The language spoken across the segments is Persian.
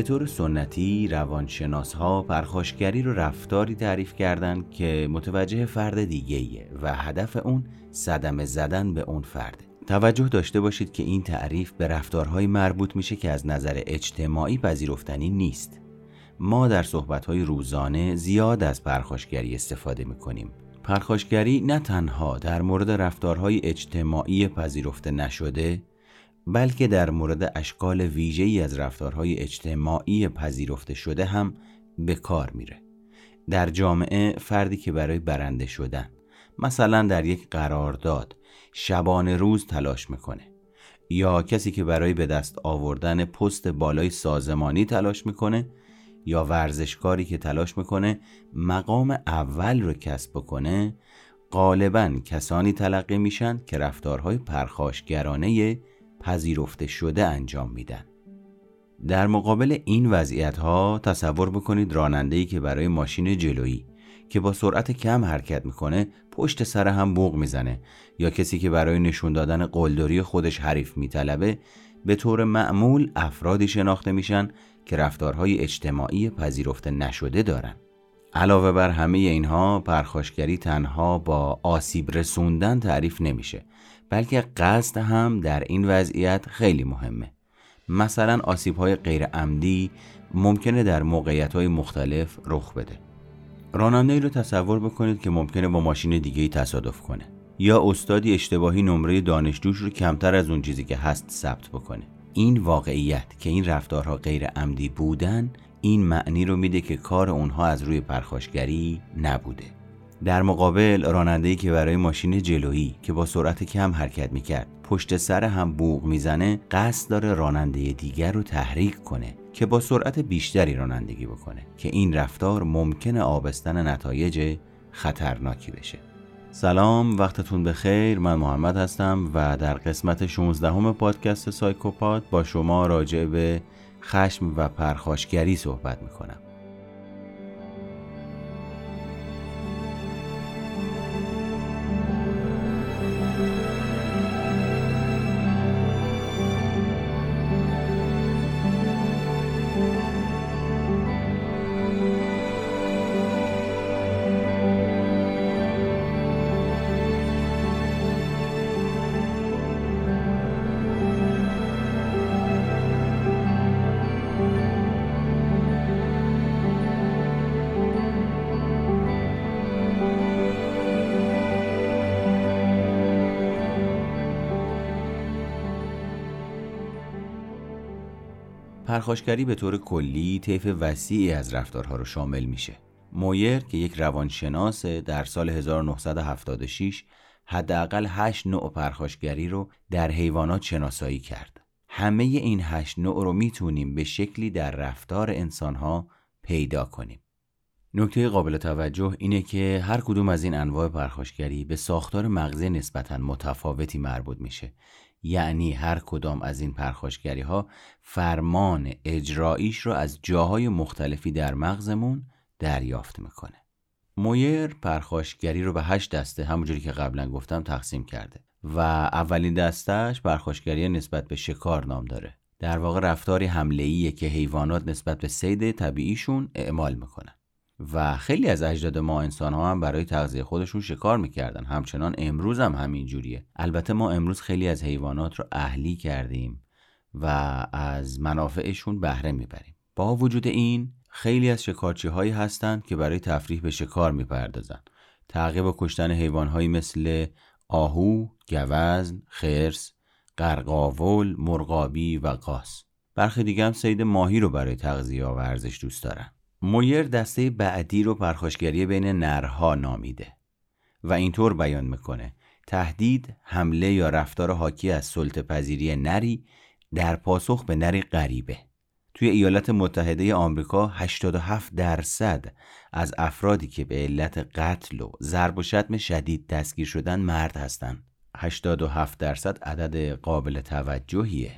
به طور سنتی روانشناس ها پرخاشگری رو رفتاری تعریف کردند که متوجه فرد دیگه و هدف اون صدمه زدن به اون فرده توجه داشته باشید که این تعریف به رفتارهای مربوط میشه که از نظر اجتماعی پذیرفتنی نیست. ما در صحبتهای روزانه زیاد از پرخاشگری استفاده می‌کنیم. پرخاشگری نه تنها در مورد رفتارهای اجتماعی پذیرفته نشده بلکه در مورد اشکال ویژه‌ای از رفتارهای اجتماعی پذیرفته شده هم به کار میره. در جامعه فردی که برای برنده شدن مثلا در یک قرارداد شبانه روز تلاش می‌کنه یا کسی که برای به دست آوردن پست بالای سازمانی تلاش می‌کنه یا ورزشکاری که تلاش می‌کنه مقام اول رو کسب بکنه غالبا کسانی تلقی میشن که رفتارهای پرخاشگرانه پذیرفته شده انجام میدن. در مقابل این وضعیت ها تصور بکنید راننده‌ای که برای ماشین جلویی که با سرعت کم حرکت می‌کنه پشت سر هم بوق می‌زنه یا کسی که برای نشون دادن قلدری خودش حریف میطلبه به طور معمول افرادی شناخته میشن که رفتارهای اجتماعی پذیرفته نشده دارن. علاوه بر همه اینها پرخاشگری تنها با آسیب رسوندن تعریف نمیشه. بلکه قصد هم در این وضعیت خیلی مهمه. مثلا آسیب های غیر عمدی ممکنه در موقعیت های مختلف رخ بده. راننده ای رو تصور بکنید که ممکنه با ماشین دیگه ای تصادف کنه. یا استادی اشتباهی نمره دانشجوش رو کمتر از اون چیزی که هست ثبت بکنه. این واقعیت که این رفتارها غیر عمدی بودن این معنی رو میده که کار اونها از روی پرخاشگری نبوده. در مقابل راننده‌ای که برای ماشین جلویی که با سرعت کم حرکت می‌کرد پشت سر هم بوغ می‌زنه قصد داره راننده دیگر رو تحریک کنه که با سرعت بیشتری رانندگی بکنه که این رفتار ممکنه آبستن نتایج خطرناکی بشه. سلام وقتتون بخیر. من محمد هستم و در قسمت 16 همه پادکست سایکوپاد با شما راجع به خشم و پرخاشگری صحبت می‌کنم. پرخاشگری به طور کلی طیف وسیعی از رفتارها رو شامل میشه. مویر که یک روانشناس در سال 1976 حداقل 8 نوع پرخاشگری رو در حیوانات شناسایی کرد. همه این 8 نوع رو می‌تونیم به شکلی در رفتار انسانها پیدا کنیم. نکته قابل توجه اینه که هر کدوم از این انواع پرخاشگری به ساختار مغزی نسبتا متفاوتی مربوط میشه. یعنی هر کدام از این پرخاشگری ها فرمان اجراییش رو از جاهای مختلفی در مغزمون دریافت می‌کنه. مویر پرخاشگری رو به هشت دسته همونجوری که قبلا گفتم تقسیم کرده و اولین دستش پرخاشگری نسبت به شکار نام داره. در واقع رفتاری حمله که حیوانات نسبت به سید طبیعیشون اعمال می‌کنن. و خیلی از اجداد ما انسان ها هم برای تغذیه خودشون شکار می‌کردن. همچنان امروز هم همین جوریه البته ما امروز خیلی از حیوانات رو اهلی کردیم و از منافعشون بهره می‌بریم. با وجود این خیلی از شکارچی هایی هستند که برای تفریح به شکار می‌پردازن. تعقیب و کشتن حیوان هایی مثل آهو، گوزن، خرس، قرقاول، مرغابی و قاس. برخی دیگه هم سید ماهی رو برای تغذیه و ورزش دوست دارن. مویر دسته بعدی رو پرخاشگری بین نرها نامیده و اینطور بیان می‌کنه. تهدید حمله یا رفتار حاکی از سلطه پذیری نری در پاسخ به نری غریبه. توی ایالات متحده آمریکا 87 درصد از افرادی که به علت قتل و ضرب و شتم شدید دستگیر شدن مرد هستند 87 درصد عدد قابل توجهیه.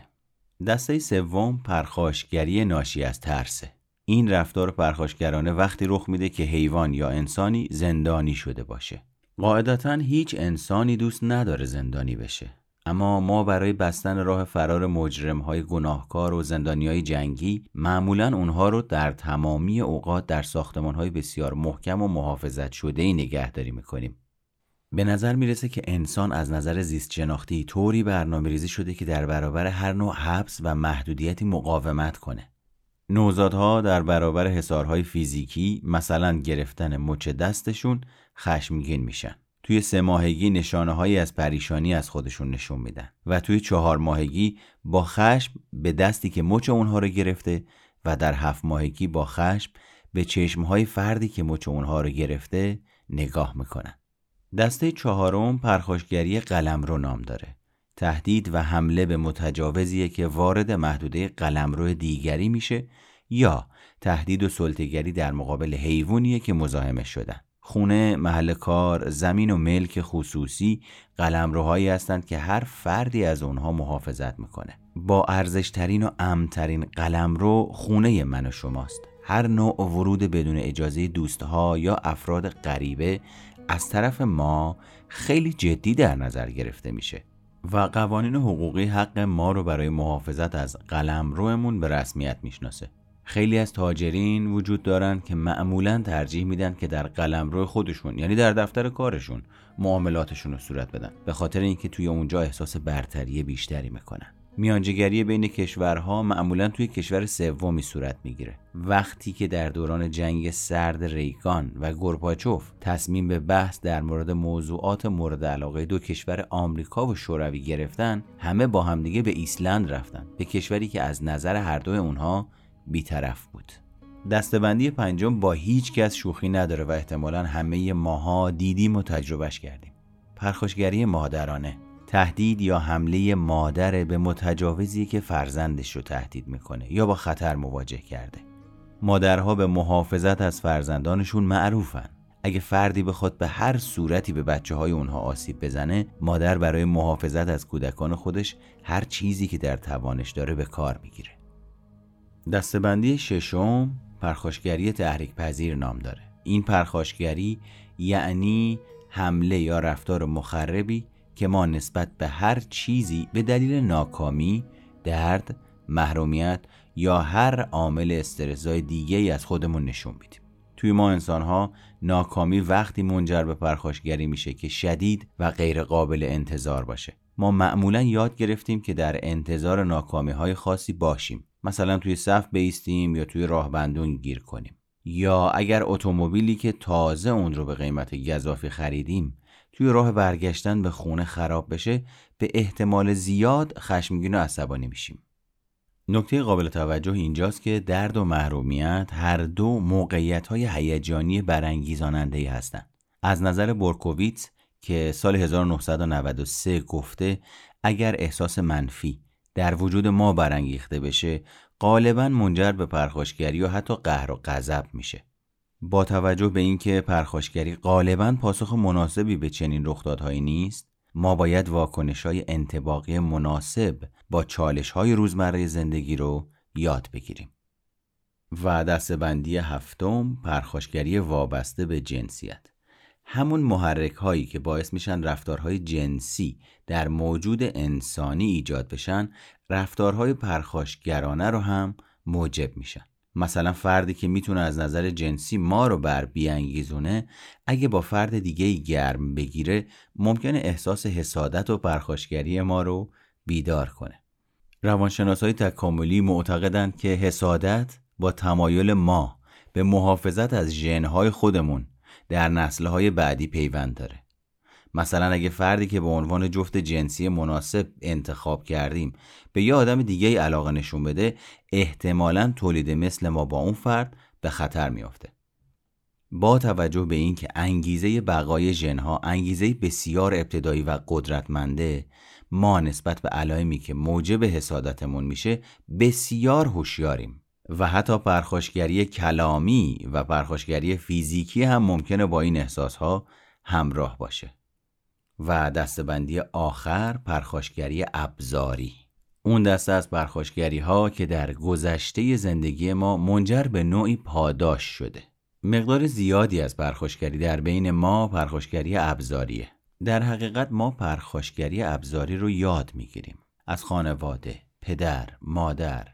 دسته سوم پرخاشگری ناشی از ترسه. این رفتار پرخاشگرانه وقتی رخ میده که حیوان یا انسانی زندانی شده باشه قاعدتا هیچ انسانی دوست نداره زندانی بشه اما ما برای بستن راه فرار مجرم های گناهکار و زندانی های جنگی معمولا اونها رو در تمامی اوقات در ساختمان های بسیار محکم و محافظت شده ای نگهداری می‌کنیم. به نظر می‌رسه که انسان از نظر زیست شناختی طوری برنامه ریزی شده که در برابر هر نوع حبس و محدودیتی مقاومت کنه. نوزادها در برابر حسارهای فیزیکی مثلا گرفتن مچ دستشون خشمگین میشن. توی سه ماهگی نشانه هایی از پریشانی از خودشون نشون میدن و توی چهار ماهگی با خشم به دستی که مچ اونها رو گرفته و در هفت ماهگی با خشم به چشمهای فردی که مچ اونها رو گرفته نگاه می‌کنن. دسته چهارم پرخاشگری قلمرو نام داره. تهدید و حمله به متجاوزیه که وارد محدوده قلمرو دیگری میشه یا تهدید و سلطگری در مقابل حیوانیه که مزاحمش شدن. خونه، محل کار، زمین و ملک خصوصی قلمروهایی هستند که هر فردی از اونها محافظت می‌کنه. با ارزشترین و امترین قلمرو خونه من و شماست. هر نوع ورود بدون اجازه دوستها یا افراد غریبه از طرف ما خیلی جدی در نظر گرفته میشه و قوانین حقوقی حق ما رو برای محافظت از قلمرومون به رسمیت می‌شناسه. خیلی از تاجرین وجود دارن که معمولا ترجیح میدن که در قلمرو خودشون یعنی در دفتر کارشون معاملاتشون رو صورت بدن به خاطر اینکه توی اونجا احساس برتری بیشتری می‌کنن میانجیگری بین کشورها معمولا توی کشور سومی صورت می‌گیره. وقتی که در دوران جنگ سرد ریگان و گورباچوف تصمیم به بحث در مورد موضوعات مورد علاقه دو کشور آمریکا و شوروی گرفتن همه با همدیگه به ایسلند رفتن به کشوری که از نظر هر دوی اونها بیطرف بود. دستبندی پنجم با هیچ کس شوخی نداره و احتمالا همه ماها دیدیم و تجربهش کردیم. پرخوشگری مادرانه. تهدید یا حمله مادر به متجاوزی که فرزندش رو تهدید می‌کنه یا با خطر مواجه کرده. مادرها به محافظت از فرزندانشون معروفن. اگه فردی بخواد به هر صورتی به بچه های اونها آسیب بزنه مادر برای محافظت از کودکان خودش هر چیزی که در توانش داره به کار می‌گیره. دستبندی ششم پرخاشگری تحریک پذیر نام داره. این پرخاشگری یعنی حمله یا رفتار مخربی که ما نسبت به هر چیزی به دلیل ناکامی، درد، محرومیت یا هر عامل استرسای دیگه ای از خودمون نشون میدیم. توی ما انسان ها ناکامی وقتی منجر به پرخاشگری میشه که شدید و غیر قابل انتظار باشه. ما معمولا یاد گرفتیم که در انتظار ناکامی های خاصی باشیم. مثلا توی صف بیستیم یا توی راه بندون گیر کنیم. یا اگر اتومبیلی که تازه اون رو به قیمت گذافی خریدیم توی راه برگشتن به خونه خراب بشه به احتمال زیاد خشمگین و عصبانی میشیم. نکته قابل توجه اینجاست که درد و محرومیت هر دو موقعیت های هیجانی برانگیزاننده هستند. از نظر برکوویتس که سال 1993 گفته اگر احساس منفی در وجود ما برانگیخته بشه غالبا منجر به پرخاشگری و حتی قهر و غضب میشه. با توجه به اینکه پرخاشگری غالبا پاسخ مناسبی به چنین رخدادهایی نیست ما باید واکنش های انتباقی مناسب با چالش های روزمره زندگی رو یاد بگیریم. و دستبندی هفتم پرخاشگری وابسته به جنسیت. همون محرک هایی که باعث میشن رفتارهای جنسی در موجود انسانی ایجاد بشن رفتارهای پرخاشگرانه رو هم موجب میشن. مثلا فردی که می‌تونه از نظر جنسی ما رو بر بیانگیزونه اگه با فرد دیگه گرم بگیره ممکنه احساس حسادت و پرخاشگری ما رو بیدار کنه. روانشناس های تکاملی معتقدند که حسادت با تمایل ما به محافظت از ژنهای خودمون در نسلهای بعدی پیوند داره. مثلا اگه فردی که به عنوان جفت جنسی مناسب انتخاب کردیم به یه آدم دیگه علاقه نشون بده احتمالا تولید مثل ما با اون فرد به خطر میافته. با توجه به اینکه انگیزه بقای ژنها انگیزه بسیار ابتدایی و قدرتمنده ما نسبت به علائمی که موجب حسادتمون میشه بسیار هوشیاریم و حتی پرخاشگری کلامی و پرخاشگری فیزیکی هم ممکنه با این احساسها همراه باشه. و دستبندی آخر پرخاشگری ابزاری. اون دسته از پرخاشگری ها که در گذشته زندگی ما منجر به نوعی پاداش شده. مقدار زیادی از پرخاشگری در بین ما پرخاشگری ابزاریه در حقیقت ما پرخاشگری ابزاری رو یاد می‌گیریم. از خانواده، پدر، مادر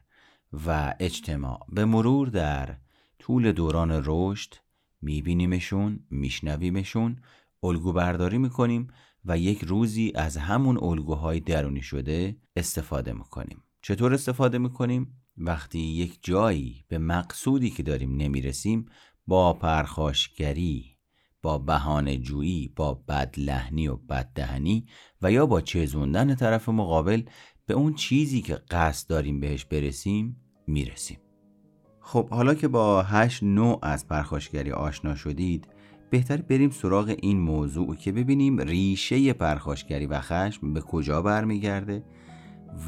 و اجتماع. به مرور در طول دوران رشد میبینیمشون، میشنویمشون، الگو برداری می‌کنیم و یک روزی از همون الگوهای درونی شده استفاده می‌کنیم چطور استفاده می‌کنیم؟ وقتی یک جایی به مقصودی که داریم نمی‌رسیم با پرخاشگری با بهانه جویی با بدلهنی و بددهنی و یا با چزوندن طرف مقابل به اون چیزی که قصد داریم بهش برسیم می‌رسیم خب حالا که با هشت نوع از پرخاشگری آشنا شدید بهتر بریم سراغ این موضوع که ببینیم ریشه پرخاشگری و خشم به کجا برمیگرده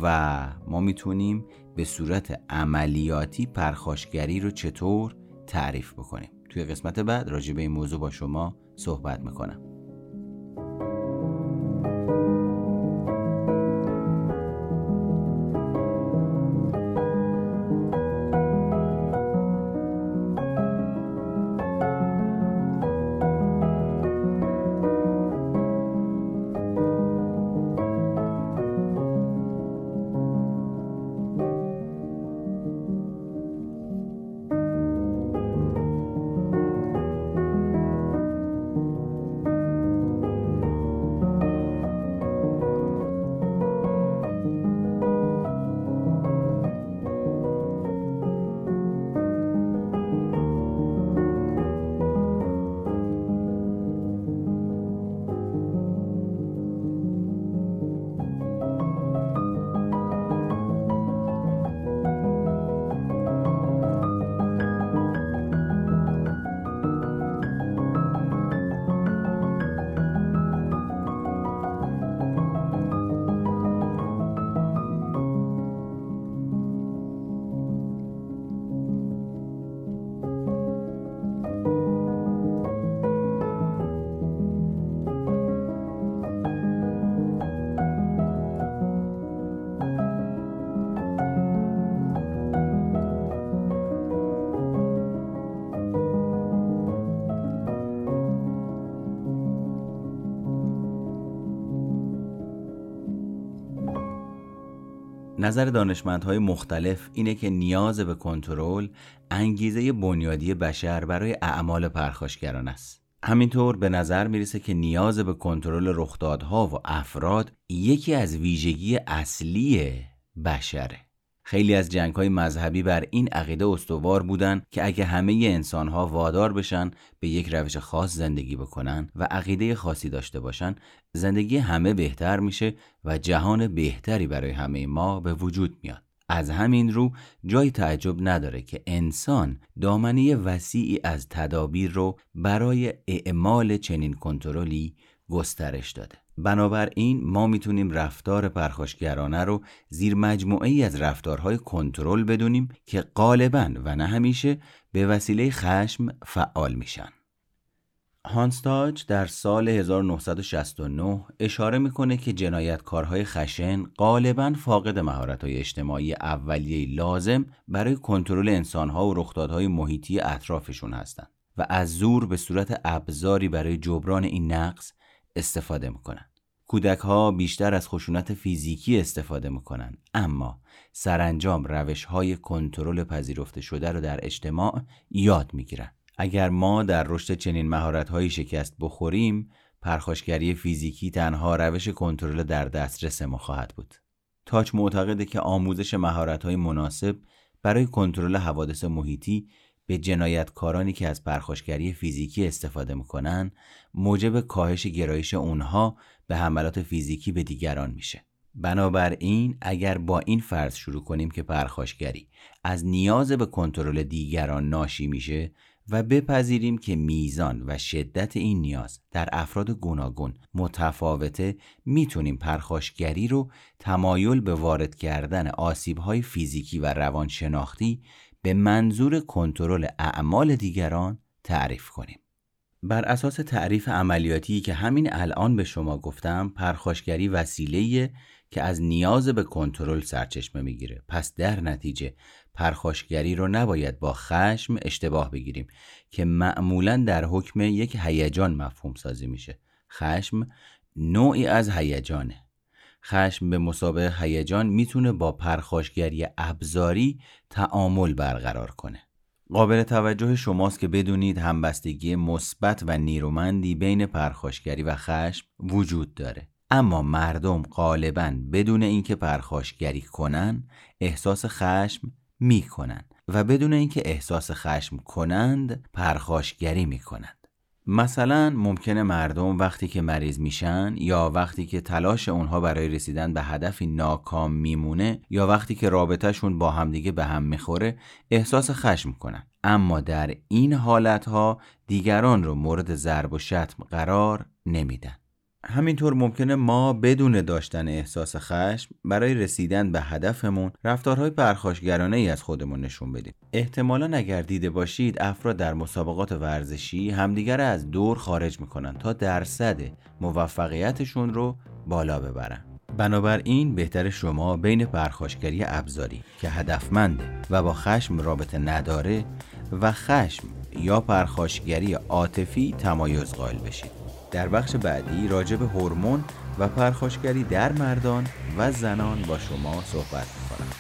و ما می‌تونیم به صورت عملیاتی پرخاشگری رو چطور تعریف بکنیم. توی قسمت بعد راجع به این موضوع با شما صحبت می‌کنم. نظر دانشمندهای مختلف اینه که نیاز به کنترل انگیزه بنیادی بشر برای اعمال پرخاشگران است. همینطور به نظر می‌رسه که نیاز به کنترل رخدادها و افراد یکی از ویژگی اصلی بشره. خیلی از جنگ های مذهبی بر این عقیده استوار بودن که اگه همه انسان ها وادار بشن به یک روش خاص زندگی بکنن و عقیده خاصی داشته باشن زندگی همه بهتر میشه و جهان بهتری برای همه ما به وجود میاد. از همین رو جای تعجب نداره که انسان دامنه وسیعی از تدابیر رو برای اعمال چنین کنترلی گسترش داده. بنابراین ما می‌تونیم رفتار پرخاشگرانه رو زیر مجموعه ای از رفتارهای کنترل بدونیم که غالبا و نه همیشه به وسیله خشم فعال میشن. هانستاج در سال 1969 اشاره می‌کنه که جنایتکارهای خشن غالبا فاقد مهارت‌های اجتماعی اولیه لازم برای کنترل انسانها و رخدادهای محیطی اطرافشون هستند و از زور به صورت ابزاری برای جبران این نقص استفاده می‌کنن. کودک ها بیشتر از خشونت فیزیکی استفاده می‌کنن. اما سرانجام روش های کنترل پذیرفته شده رو در اجتماع یاد می‌گیرن. اگر ما در رشد چنین مهارت های شکست بخوریم پرخاشگری فیزیکی تنها روش کنترل در دسترس ما خواهد بود. تاچ معتقده که آموزش مهارت های مناسب برای کنترل حوادث محیطی به جنایتکارانی که از پرخاشگری فیزیکی استفاده می‌کنن موجب کاهش گرایش اونها به حملات فیزیکی به دیگران میشه. بنابراین اگر با این فرض شروع کنیم که پرخاشگری از نیاز به کنترل دیگران ناشی میشه و بپذیریم که میزان و شدت این نیاز در افراد گوناگون متفاوته می‌تونیم پرخاشگری رو تمایل به وارد کردن آسیبهای فیزیکی و روانشناختی به منظور کنترل اعمال دیگران تعریف کنیم. بر اساس تعریف عملیاتی که همین الان به شما گفتم پرخاشگری وسیله که از نیاز به کنترل سرچشمه می‌گیره. پس در نتیجه پرخاشگری رو نباید با خشم اشتباه بگیریم که معمولا در حکم یک هیجان مفهوم سازی میشه. خشم نوعی از هیجانه. خشم به مسابقه هیجان می‌تونه با پرخاشگری ابزاری تعامل برقرار کنه. قابل توجه شماست که بدونید همبستگی مثبت و نیرومندی بین پرخاشگری و خشم وجود داره. اما مردم غالبا بدون اینکه پرخاشگری کنن احساس خشم می‌کنن و بدون اینکه احساس خشم کنند پرخاشگری می‌کنند مثلا ممکنه مردم وقتی که مریض میشن یا وقتی که تلاش اونها برای رسیدن به هدفی ناکام میمونه یا وقتی که رابطهشون با همدیگه به هم می‌خوره احساس خشم کنن. اما در این حالتها دیگران رو مورد ضرب و شتم قرار نمیدن. همینطور ممکنه ما بدون داشتن احساس خشم برای رسیدن به هدفمون رفتارهای پرخاشگرانه ای از خودمون نشون بدیم. احتمالا اگر دیده باشید افراد در مسابقات ورزشی همدیگر از دور خارج می‌کنن تا درصد موفقیتشون رو بالا ببرن. بنابراین بهتر شما بین پرخاشگری ابزاری که هدفمنده و با خشم رابطه نداره و خشم یا پرخاشگری عاطفی تمایز قائل بشید. در بخش بعدی راجع به هورمون و پرخاشگری در مردان و زنان با شما صحبت می‌کنم.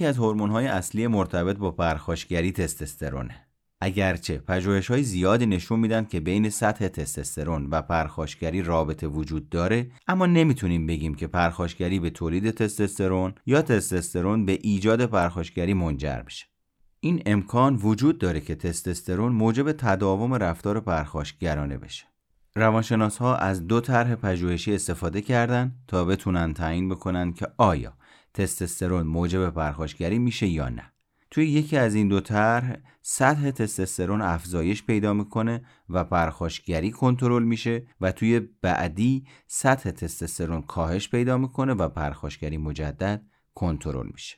یکی از های اصلی مرتبط با پرخاشگری تستوسترونه. اگرچه پژوهش های زیادی نشون میدن که بین سطح تستوسترون و پرخاشگری رابطه وجود داره اما نمی‌تونیم بگیم که پرخاشگری به تولید تستوسترون یا تستوسترون به ایجاد پرخاشگری منجر بشه این امکان وجود داره که تستوسترون موجب تداوم رفتار پرخاشگرانه بشه روانشناس ها از دو طرح پژوهشی استفاده کردن تا بتونن تعیین بکنن که آیا تستوسترون موجب پرخاشگری میشه یا نه. توی یکی از این دو طرح سطح تستوسترون افزایش پیدا می‌کنه و پرخاشگری کنترل میشه و توی بعدی سطح تستوسترون کاهش پیدا می‌کنه و پرخاشگری مجدد کنترل میشه.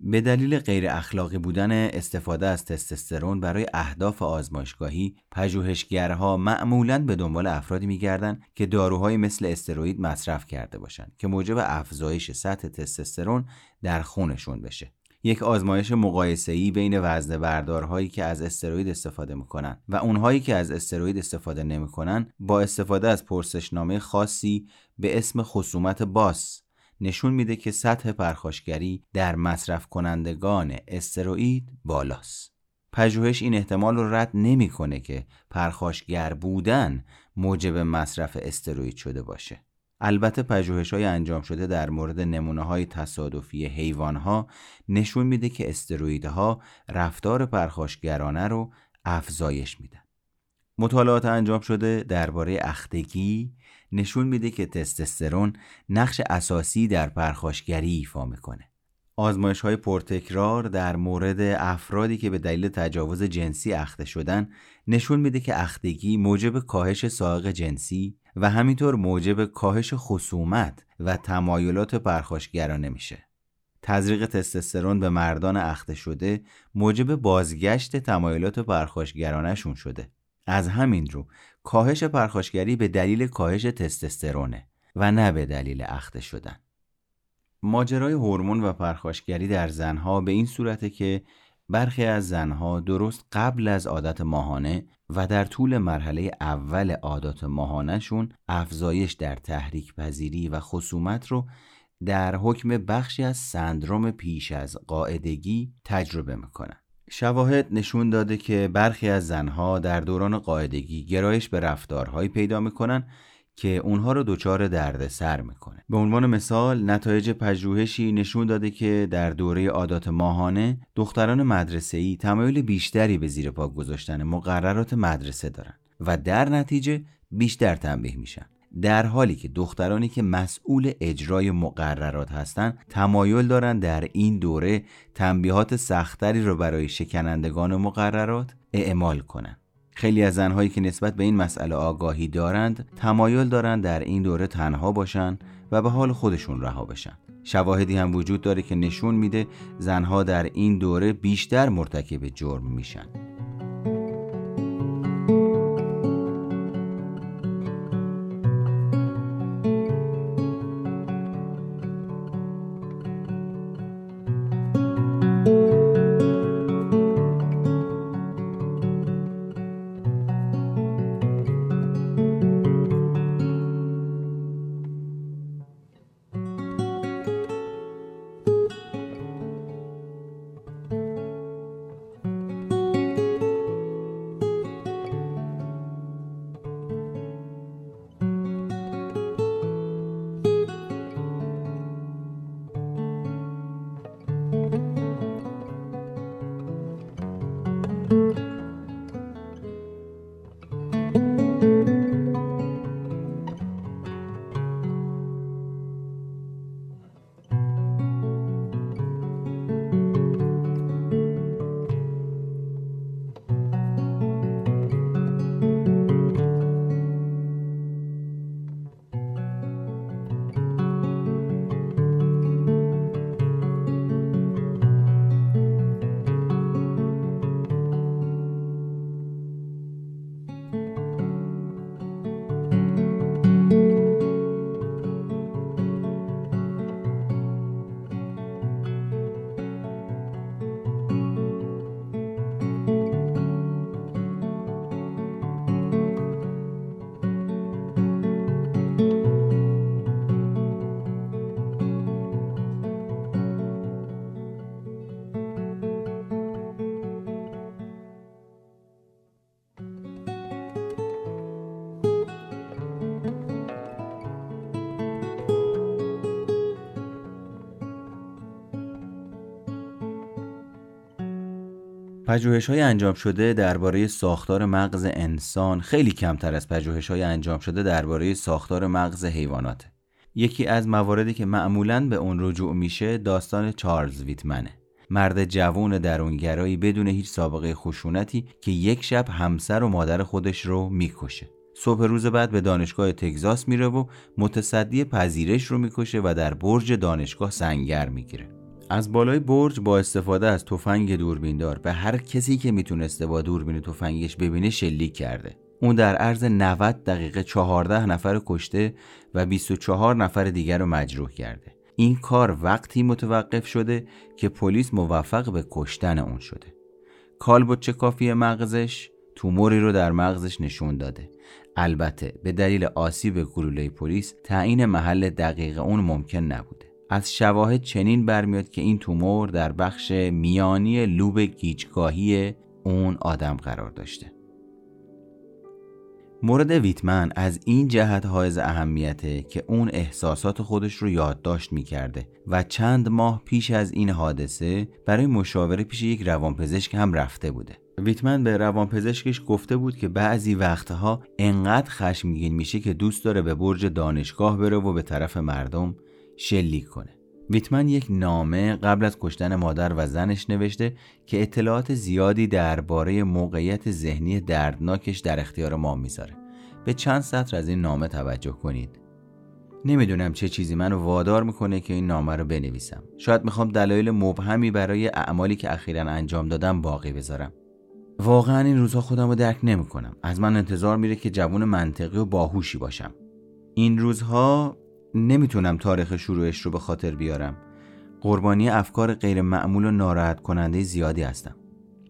به دلیل غیر اخلاقی بودن استفاده از تستوسترون برای اهداف آزمایشگاهی پژوهشگرها معمولا به دنبال افرادی میگردند که داروهای مثل استروئید مصرف کرده باشند که موجب افزایش سطح تستوسترون در خونشون بشه. یک آزمایش مقایسه‌ای بین وزن بردارهایی که از استروئید استفاده می‌کنن و اونهایی که از استروئید استفاده نمی‌کنن با استفاده از پرسشنامه خاصی به اسم خصومت باس نشون میده که سطح پرخاشگری در مصرف کنندگان استروئید بالاست. پژوهش این احتمال رو رد نمی‌کنه که پرخاشگر بودن موجب مصرف استروئید شده باشه. البته پژوهش های انجام شده در مورد نمونه های تصادفی حیوان ها نشون میده که استروئیدها رفتار پرخاشگرانه رو افزایش میدن. مطالعات انجام شده درباره اختگی نشون میده که تستوسترون نقش اساسی در پرخاشگری ایفا می‌کنه. آزمایش های پرتکرار در مورد افرادی که به دلیل تجاوز جنسی اخته شدن نشون میده که اختگی موجب کاهش سائق جنسی و همینطور موجب کاهش خصومت و تمایلات پرخاشگرانه میشه. تزریق تستوسترون به مردان اخته شده موجب بازگشت تمایلات پرخاشگرانشون شده. از همین رو کاهش پرخاشگری به دلیل کاهش تستوسترونه و نه به دلیل اخته شدن. ماجرای هورمون و پرخاشگری در زنها به این صورته که برخی از زنها درست قبل از عادت ماهانه و در طول مرحله اول عادات ماهانهشون افزایش در تحریک پذیری و خصومت رو در حکم بخشی از سندروم پیش از قاعدگی تجربه می‌کنن. شواهد نشون داده که برخی از زنها در دوران قاعدگی گرایش به رفتارهایی پیدا می‌کنن که اونها رو دچار دردسر می‌کنه. به عنوان مثال نتایج پژوهشی نشون داده که در دوره عادات ماهانه دختران مدرسه ای تمایل بیشتری به زیر پا گذاشتن مقررات مدرسه دارن و در نتیجه بیشتر تنبیه میشن. در حالی که دخترانی که مسئول اجرای مقررات هستند تمایل دارند در این دوره تنبیهات سختری رو برای شکنندگان مقررات اعمال کنند خیلی از زنهایی که نسبت به این مسئله آگاهی دارند تمایل دارند در این دوره تنها باشند و به حال خودشون رها بشن. شواهدی هم وجود داره که نشون میده زنها در این دوره بیشتر مرتکب جرم میشن. پژوهش های انجام شده درباره ساختار مغز انسان خیلی کمتر از پژوهش های انجام شده درباره ساختار مغز حیوانات. یکی از مواردی که معمولا به اون رجوع میشه داستان چارلز ویتمنه. مرد جوان درونگرایی بدون هیچ سابقه خشونتی که یک شب همسر و مادر خودش رو می‌کشه. صبح روز بعد به دانشگاه تگزاس میره و متصدی پذیرش رو می‌کشه و در برج دانشگاه سنگر می‌گیره. از بالای برج با استفاده از تفنگ دوربیندار به هر کسی که می‌تونسته با دوربین تفنگش ببینه شلیک کرده. اون در عرض 90 دقیقه 14 نفر کشته و 24 نفر دیگر رو مجروح کرده. این کار وقتی متوقف شده که پلیس موفق به کشتن اون شده. کالبوت کافی مغزش؟ توموری رو در مغزش نشون داده. البته به دلیل آسیب گلوله پلیس تعیین محل دقیق اون ممکن نبوده. از شواهد چنین برمیاد که این تومور در بخش میانی لوب گیجگاهی اون آدم قرار داشته. مورد ویتمن از این جهت حائز اهمیته که اون احساسات خودش رو یادداشت می‌کرده و چند ماه پیش از این حادثه برای مشاوره پیش یک روانپزشک هم رفته بوده. ویتمن به روانپزشکش گفته بود که بعضی وقتها انقدر خشمگین میشه که دوست داره به برج دانشگاه بره و به طرف مردم شلیک کنه. ویتمن یک نامه قبل از کشتن مادر و زنش نوشته که اطلاعات زیادی درباره موقعیت ذهنی دردناکش در اختیار ما می‌ذاره. به چند سطر از این نامه توجه کنید. نمی‌دونم چه چیزی منو وادار می‌کنه که این نامه رو بنویسم. شاید می‌خوام دلایل مبهمی برای اعمالی که اخیرا انجام دادم باقی بذارم. واقعا این روزها خودم رو درک نمی‌کنم. از من انتظار میره که جوون منطقی و باهوشی باشم. این روزها نمی‌تونم تاریخ شروعش رو به خاطر بیارم. قربانی افکار غیر معمول و ناراحت کننده زیادی هستم.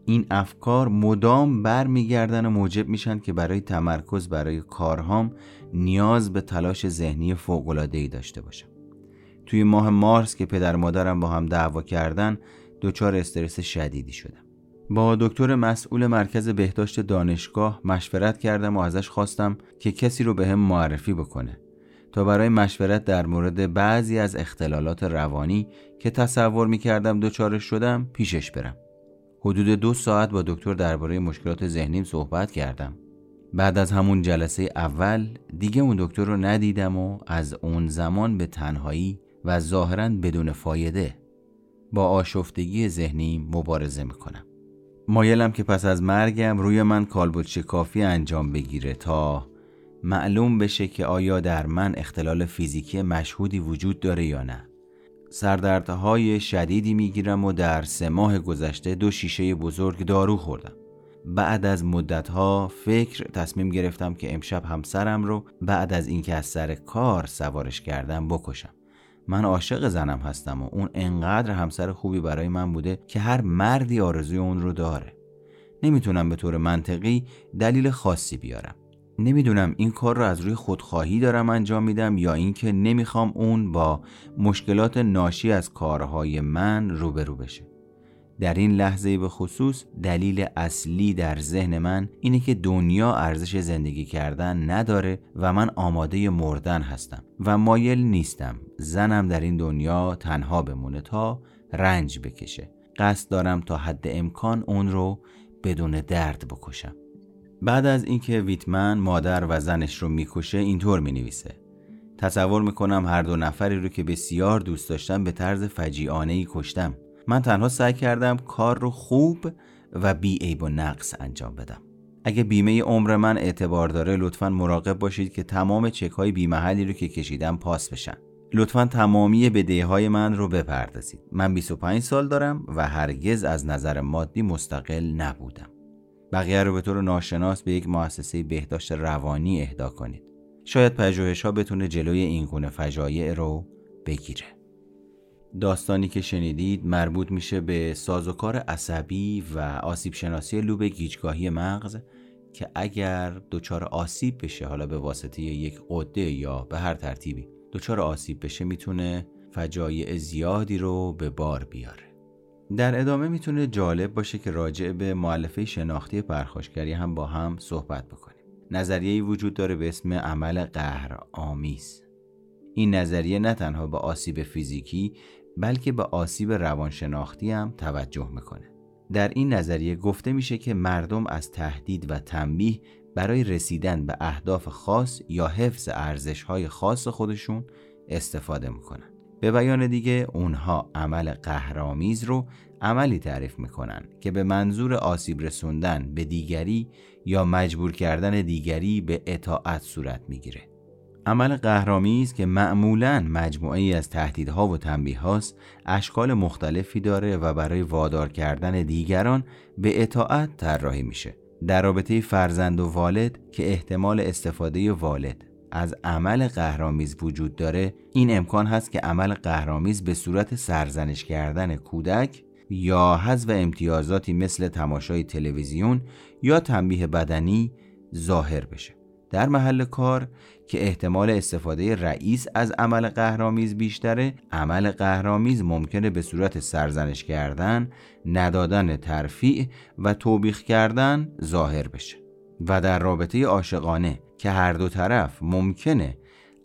این افکار مدام برمیگردن و موجب میشن که برای تمرکز برای کارهام نیاز به تلاش ذهنی ای داشته باشم. توی ماه مارس که پدر مادرم با هم دعوا کردن دچار استرس شدیدی شدم. با دکتر مسئول مرکز بهداشت دانشگاه مشورت کردم و ازش خواستم که کسی رو به هم معرفی بکنه. تا برای مشورت در مورد بعضی از اختلالات روانی که تصور می کردم دچارش شدم پیشش برم. حدود دو ساعت با دکتر درباره مشکلات ذهنیم صحبت کردم. بعد از همون جلسه اول دیگه اون دکتر رو ندیدم و از اون زمان به تنهایی و ظاهرا بدون فایده با آشفتگی ذهنی مبارزه می‌کنم. مایلم که پس از مرگم روی من کالبوت کافی انجام بگیره تا معلوم بشه که آیا در من اختلال فیزیکی مشهودی وجود داره یا نه. سردردهای شدیدی می‌گیرم و در سه ماه گذشته دو شیشه بزرگ دارو خوردم. بعد از مدتها فکر تصمیم گرفتم که امشب همسرم رو بعد از اینکه از سر کار سوارش کردم بکشم. من عاشق زنم هستم و اون انقدر همسر خوبی برای من بوده که هر مردی آرزوی اون رو داره. نمی‌تونم به طور منطقی دلیل خاصی بیارم. نمی‌دونم این کار رو از روی خودخواهی دارم انجام میدم یا اینکه نمی‌خوام اون با مشکلات ناشی از کارهای من روبرو بشه. در این لحظه به خصوص دلیل اصلی در ذهن من اینه که دنیا ارزش زندگی کردن نداره و من آماده مردن هستم و مایل نیستم زنم در این دنیا تنها بمونه تا رنج بکشه. قصد دارم تا حد امکان اون رو بدون درد بکشم. بعد از اینکه ویتمن مادر و زنش رو می‌کشه اینطور می‌نویسه. تصور می‌کنم هر دو نفری رو که بسیار دوست داشتم به طرز فجیعانه ای کشتم. من تنها سعی کردم کار رو خوب و بی عیب و نقص انجام بدم. اگه بیمه عمر من اعتبار داره لطفا مراقب باشید که تمام چک های بیمحلی رو که کشیدم پاس بشن. لطفا تمامی بدهی های من رو بپردازید. من 25 سال دارم و هرگز از نظر مادی مستقل نبودم. بقیه رو به طور ناشناس به یک مؤسسه بهداشت روانی اهدا کنید. شاید پژوهش ها بتونه جلوی این گونه فجایع رو بگیره. داستانی که شنیدید مربوط میشه به سازوکار عصبی و آسیب شناسی لوب گیجگاهی مغز که اگر دچار آسیب بشه حالا به واسطه یک قده یا به هر ترتیبی دچار آسیب بشه می‌تونه فجایع زیادی رو به بار بیاره. در ادامه می‌تونه جالب باشه که راجع به معلفه شناختی پرخاشگری هم با هم صحبت بکنیم. نظریه وجود داره به اسم عمل قهر آمیز این نظریه نه تنها به آسیب فیزیکی بلکه به آسیب روانشناختی هم توجه می‌کنه. در این نظریه گفته میشه که مردم از تهدید و تنبیه برای رسیدن به اهداف خاص یا حفظ ارزشهای خاص خودشون استفاده می‌کنن. به بیان دیگه اونها عمل قهرامیز رو عملی تعریف می‌کنن که به منظور آسیب رسوندن به دیگری یا مجبور کردن دیگری به اطاعت صورت می‌گیره. عمل قهرامیز که معمولا مجموعه ای از تهدیدها و تنبیه هاست اشکال مختلفی داره و برای وادار کردن دیگران به اطاعت طراحی میشه. در رابطه فرزند و والد که احتمال استفاده والد از عمل قهرامیز وجود داره. این امکان هست که عمل قهرامیز به صورت سرزنش کردن کودک یا حذف امتیازاتی مثل تماشای تلویزیون یا تنبیه بدنی ظاهر بشه. در محل کار که احتمال استفاده رئیس از عمل قهرامیز بیشتره عمل قهرامیز ممکنه به صورت سرزنش کردن ندادن ترفیع و توبیخ کردن ظاهر بشه. و در رابطه عاشقانه که هر دو طرف ممکنه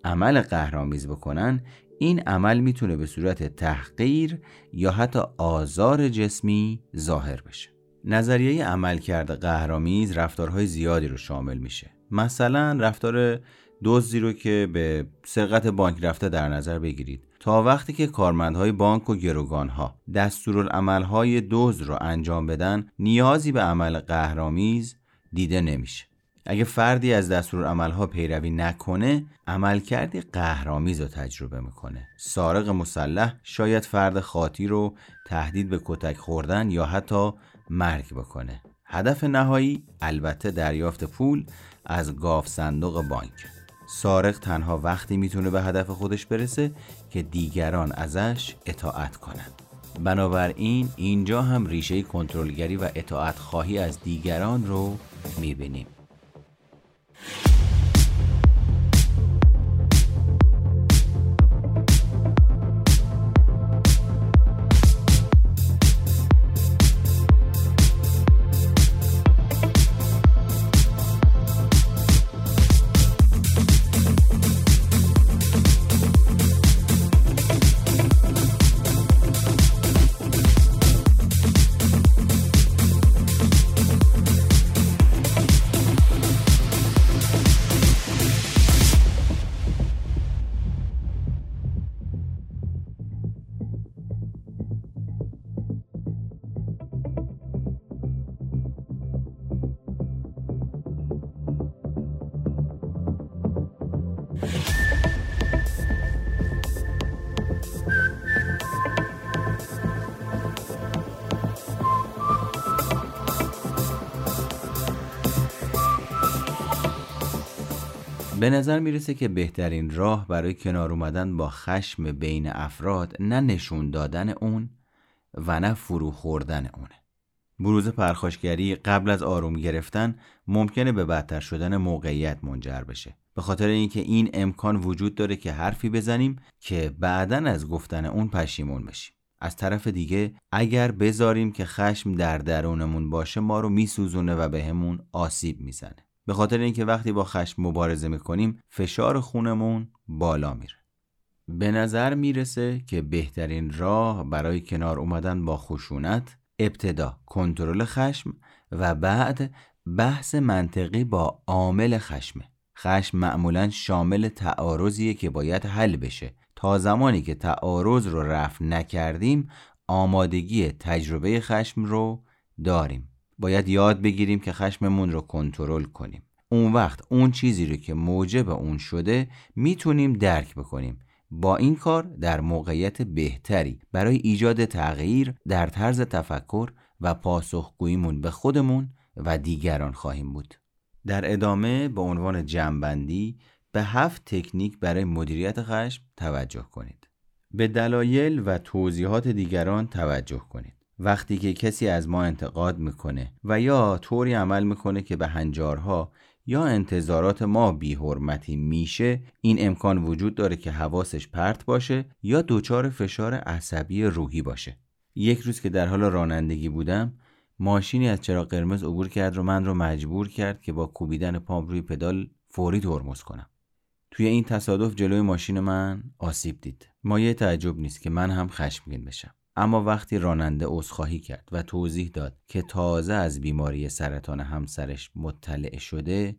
عمل قهرامیز بکنن این عمل می‌تونه به صورت تحقیر یا حتی آزار جسمی ظاهر بشه. نظریه عمل کرده قهرامیز رفتارهای زیادی رو شامل میشه. مثلا رفتار دزدی رو که به سرقت بانک رفته در نظر بگیرید. تا وقتی که کارمندهای بانک و گروگانها دستورالعملهای دزد رو انجام بدن نیازی به عمل قهرامیز دیده نمیشه. اگه فردی از دستورالعملها پیروی نکنه عمل کردی قهرآمیز رو تجربه می‌کنه. سارق مسلح شاید فرد خاطی رو تهدید به کتک خوردن یا حتی مرگ بکنه. هدف نهایی البته دریافت پول از گاف صندوق بانک. سارق تنها وقتی می‌تونه به هدف خودش برسه که دیگران ازش اطاعت کنند. بنابراین اینجا هم ریشه کنترلگری و اطاعت خواهی از دیگران رو می‌بینیم. Yeah. نظر می‌رسه که بهترین راه برای کنار اومدن با خشم بین افراد نه نشون دادن اون و نه فرو خوردن اونه. بروز پرخاشگری قبل از آروم گرفتن ممکنه به بدتر شدن موقعیت منجر بشه. به خاطر اینکه این امکان وجود داره که حرفی بزنیم که بعدا از گفتن اون پشیمون بشیم. از طرف دیگه اگر بذاریم که خشم در درونمون باشه ما رو میسوزونه و بهمون به آسیب می‌زنه. به خاطر اینکه وقتی با خشم مبارزه می‌کنیم فشار خونمون بالا میره. به نظر می‌رسه که بهترین راه برای کنار اومدن با خشونت ابتدا کنترل خشم و بعد بحث منطقی با عامل خشمه. خشم معمولا شامل تعارضیه که باید حل بشه. تا زمانی که تعارض رو رفع نکردیم آمادگی تجربه خشم رو داریم. باید یاد بگیریم که خشممون رو کنترل کنیم. اون وقت اون چیزی رو که موجب اون شده می‌تونیم درک بکنیم. با این کار در موقعیت بهتری برای ایجاد تغییر در طرز تفکر و پاسخگوییمون به خودمون و دیگران خواهیم بود. در ادامه به عنوان جمعبندی به هفت تکنیک برای مدیریت خشم توجه کنید. به دلایل و توضیحات دیگران توجه کنید. وقتی که کسی از ما انتقاد می‌کنه و یا طوری عمل می‌کنه که به هنجارها یا انتظارات ما بیحرمتی میشه این امکان وجود داره که حواسش پرت باشه یا دچار فشار عصبی روحی باشه. یک روز که در حال رانندگی بودم ماشینی از چراغ قرمز عبور کرد و من رو مجبور کرد که با کوبیدن پام روی پدال فوری ترمز کنم. توی این تصادف جلوی ماشین من آسیب دید. مایه تعجب نیست که من هم خشمگین بشم. اما وقتی راننده عذرخواهی کرد و توضیح داد که تازه از بیماری سرطان همسرش مطلع شده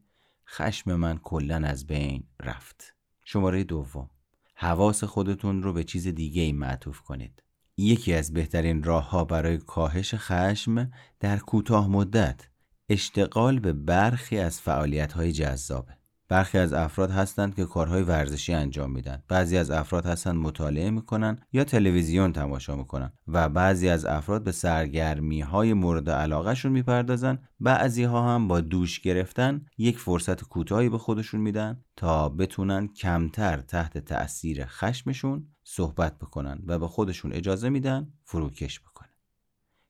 خشم من کلا از بین رفت. شماره دوم. حواس خودتون رو به چیز دیگه ای معطوف کنید. یکی از بهترین راه ها برای کاهش خشم در کوتاه مدت اشتغال به برخی از فعالیت های جذابه. برخی از افراد هستند که کارهای ورزشی انجام میدن. بعضی از افراد هستند مطالعه می‌کنن یا تلویزیون تماشا می‌کنن و بعضی از افراد به سرگرمی های مورد علاقهشون می‌پردازن. بعضی ها هم با دوش گرفتن یک فرصت کوتاهی به خودشون میدن تا بتونن کمتر تحت تأثیر خشمشون صحبت بکنن و به خودشون اجازه میدن فروکش بکنن.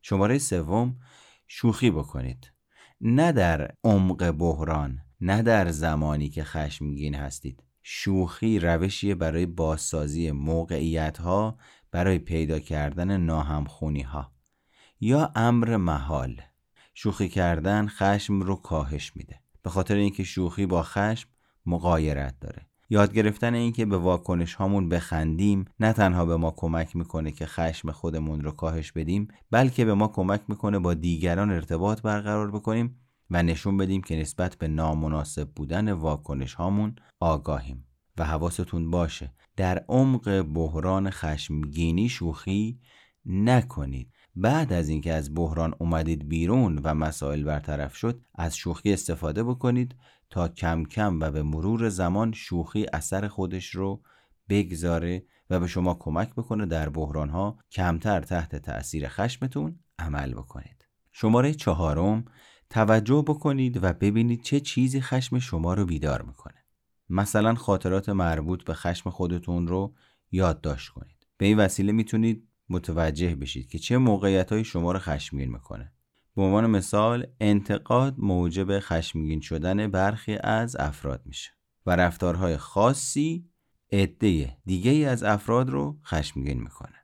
شماره سوم شوخی بکنید. نه در عمق بحران. نه در زمانی که خشمگین هستید. شوخی روشی برای بازسازی موقعیت ها برای پیدا کردن ناهمخونی ها یا امر محال. شوخی کردن خشم رو کاهش میده. به خاطر اینکه شوخی با خشم مقایرت داره. یاد گرفتن اینکه به واکنش هامون بخندیم نه تنها به ما کمک می‌کنه که خشم خودمون رو کاهش بدیم بلکه به ما کمک می‌کنه با دیگران ارتباط برقرار بکنیم. و نشون بدیم که نسبت به نامناسب بودن واکنش هامون آگاهیم. و حواستون باشه در عمق بحران خشمگینی شوخی نکنید. بعد از اینکه از بحران اومدید بیرون و مسائل برطرف شد از شوخی استفاده بکنید تا کم کم و به مرور زمان شوخی اثر خودش رو بگذاره و به شما کمک بکنه در بحران ها کمتر تحت تأثیر خشمتون عمل بکنید. شماره چهارم توجه بکنید و ببینید چه چیزی خشم شما رو بیدار می‌کنه. مثلا خاطرات مربوط به خشم خودتون رو یادداشت کنید. به این وسیله می‌تونید متوجه بشید که چه موقعیت های شما رو خشمگین می‌کنه. به عنوان مثال انتقاد موجب خشمگین شدن برخی از افراد میشه و رفتارهای خاصی عده دیگه از افراد رو خشمگین می‌کنه.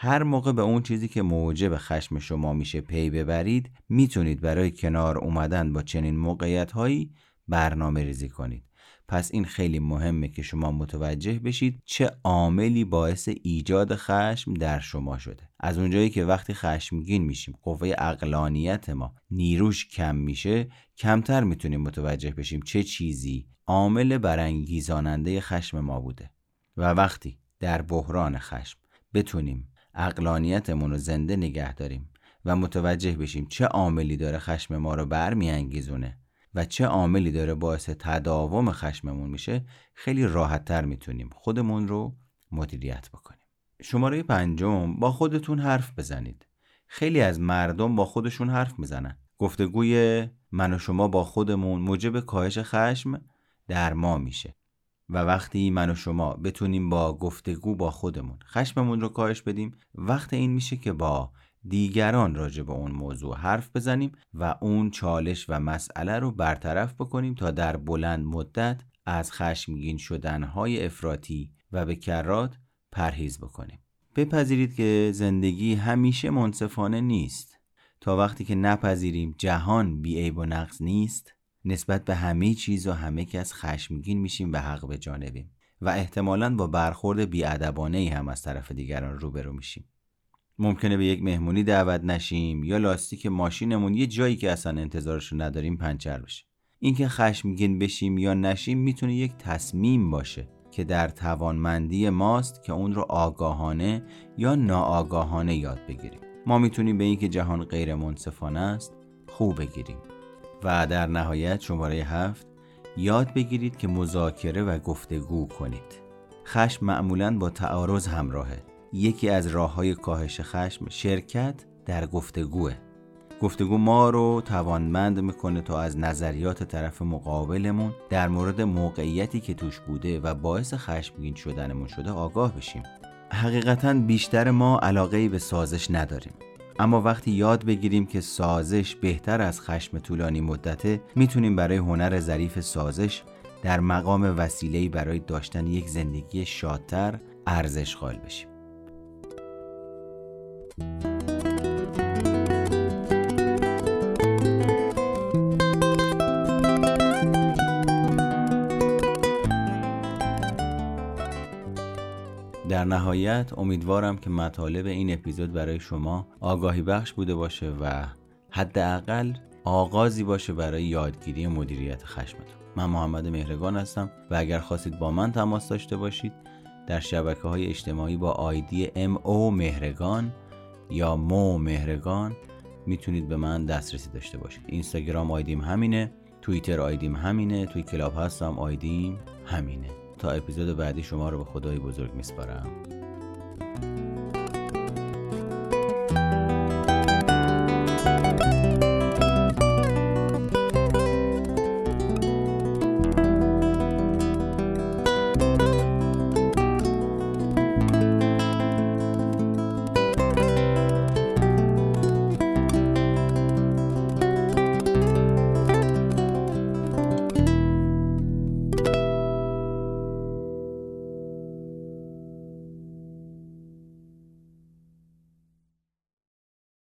هر موقع به اون چیزی که موجب خشم شما میشه پی ببرید می‌تونید برای کنار اومدن با چنین موقعیت هایی برنامه ریزی کنید. پس این خیلی مهمه که شما متوجه بشید چه عاملی باعث ایجاد خشم در شما شده. از اونجایی که وقتی خشمگین میشیم قوه اقلانیت ما نیروش کم میشه کمتر می‌تونیم متوجه بشیم چه چیزی عامل برانگیزاننده خشم ما بوده. و وقتی در بحران خشم بتونیم اقلانیتمون رو زنده نگه داریم و متوجه بشیم چه عاملی داره خشم ما رو برمیانگیزونه و چه عاملی داره باعث تداوم خشممون میشه خیلی راحت تر می‌تونیم خودمون رو مدیریت بکنیم. شماره پنجم با خودتون حرف بزنید. خیلی از مردم با خودشون حرف می‌زنن. گفتگوی من و شما با خودمون موجب کاهش خشم در ما میشه. و وقتی من و شما بتونیم با گفتگو با خودمون خشممون رو کاهش بدیم وقت این میشه که با دیگران راجع به اون موضوع حرف بزنیم و اون چالش و مسئله رو برطرف بکنیم تا در بلند مدت از خشمگین شدنهای افراطی و به کرات پرهیز بکنیم. بپذیرید که زندگی همیشه منصفانه نیست. تا وقتی که نپذیریم جهان بیعیب و نقص نیست. نسبت به همه چیز و همه کس خشمگین میشیم و حق به جانبیم. و احتمالا با برخورد بیادبانه ای هم از طرف دیگران روبرو میشیم. ممکنه به یک مهمونی دعوت نشیم یا لاستیک ماشینمون یه جایی که اصلا انتظارش رو نداریم پنچر بشه. اینکه خشمگین بشیم یا نشیم می‌تونه یک تصمیم باشه که در توانمندی ماست که اون رو آگاهانه یا ناآگاهانه یاد بگیریم. ما می‌تونیم به اینکه جهان غیر منصفانه است خوب بگیریم. و در نهایت شماره هفت یاد بگیرید که مذاکره و گفتگو کنید. خشم معمولا با تعارض همراهه. یکی از راه های کاهش خشم شرکت در گفتگوه. گفتگو ما رو توانمند می‌کنه تا از نظریات طرف مقابلمون در مورد موقعیتی که توش بوده و باعث خشمگین شدنمون شده آگاه بشیم. حقیقتا بیشتر ما علاقه به سازش نداریم. اما وقتی یاد بگیریم که سازش بهتر از خشم طولانی مدته می‌تونیم برای هنر ظریف سازش در مقام وسیله‌ای برای داشتن یک زندگی شادتر ارزش قائل بشیم. در نهایت امیدوارم که مطالب این اپیزود برای شما آگاهی بخش بوده باشه و حداقل آغازی باشه برای یادگیری مدیریت خشمتون. من محمد مهرگان هستم و اگر خواستید با من تماس داشته باشید در شبکه های اجتماعی با آیدی او مهرگان یا مو مهرگان می‌تونید به من دسترسی داشته باشید. اینستاگرام آیدیم همینه توییتر آیدیم همینه توی کلاب هستم آیدیم همینه. تا اپیزود بعدی شما رو به خدای بزرگ میسپارم.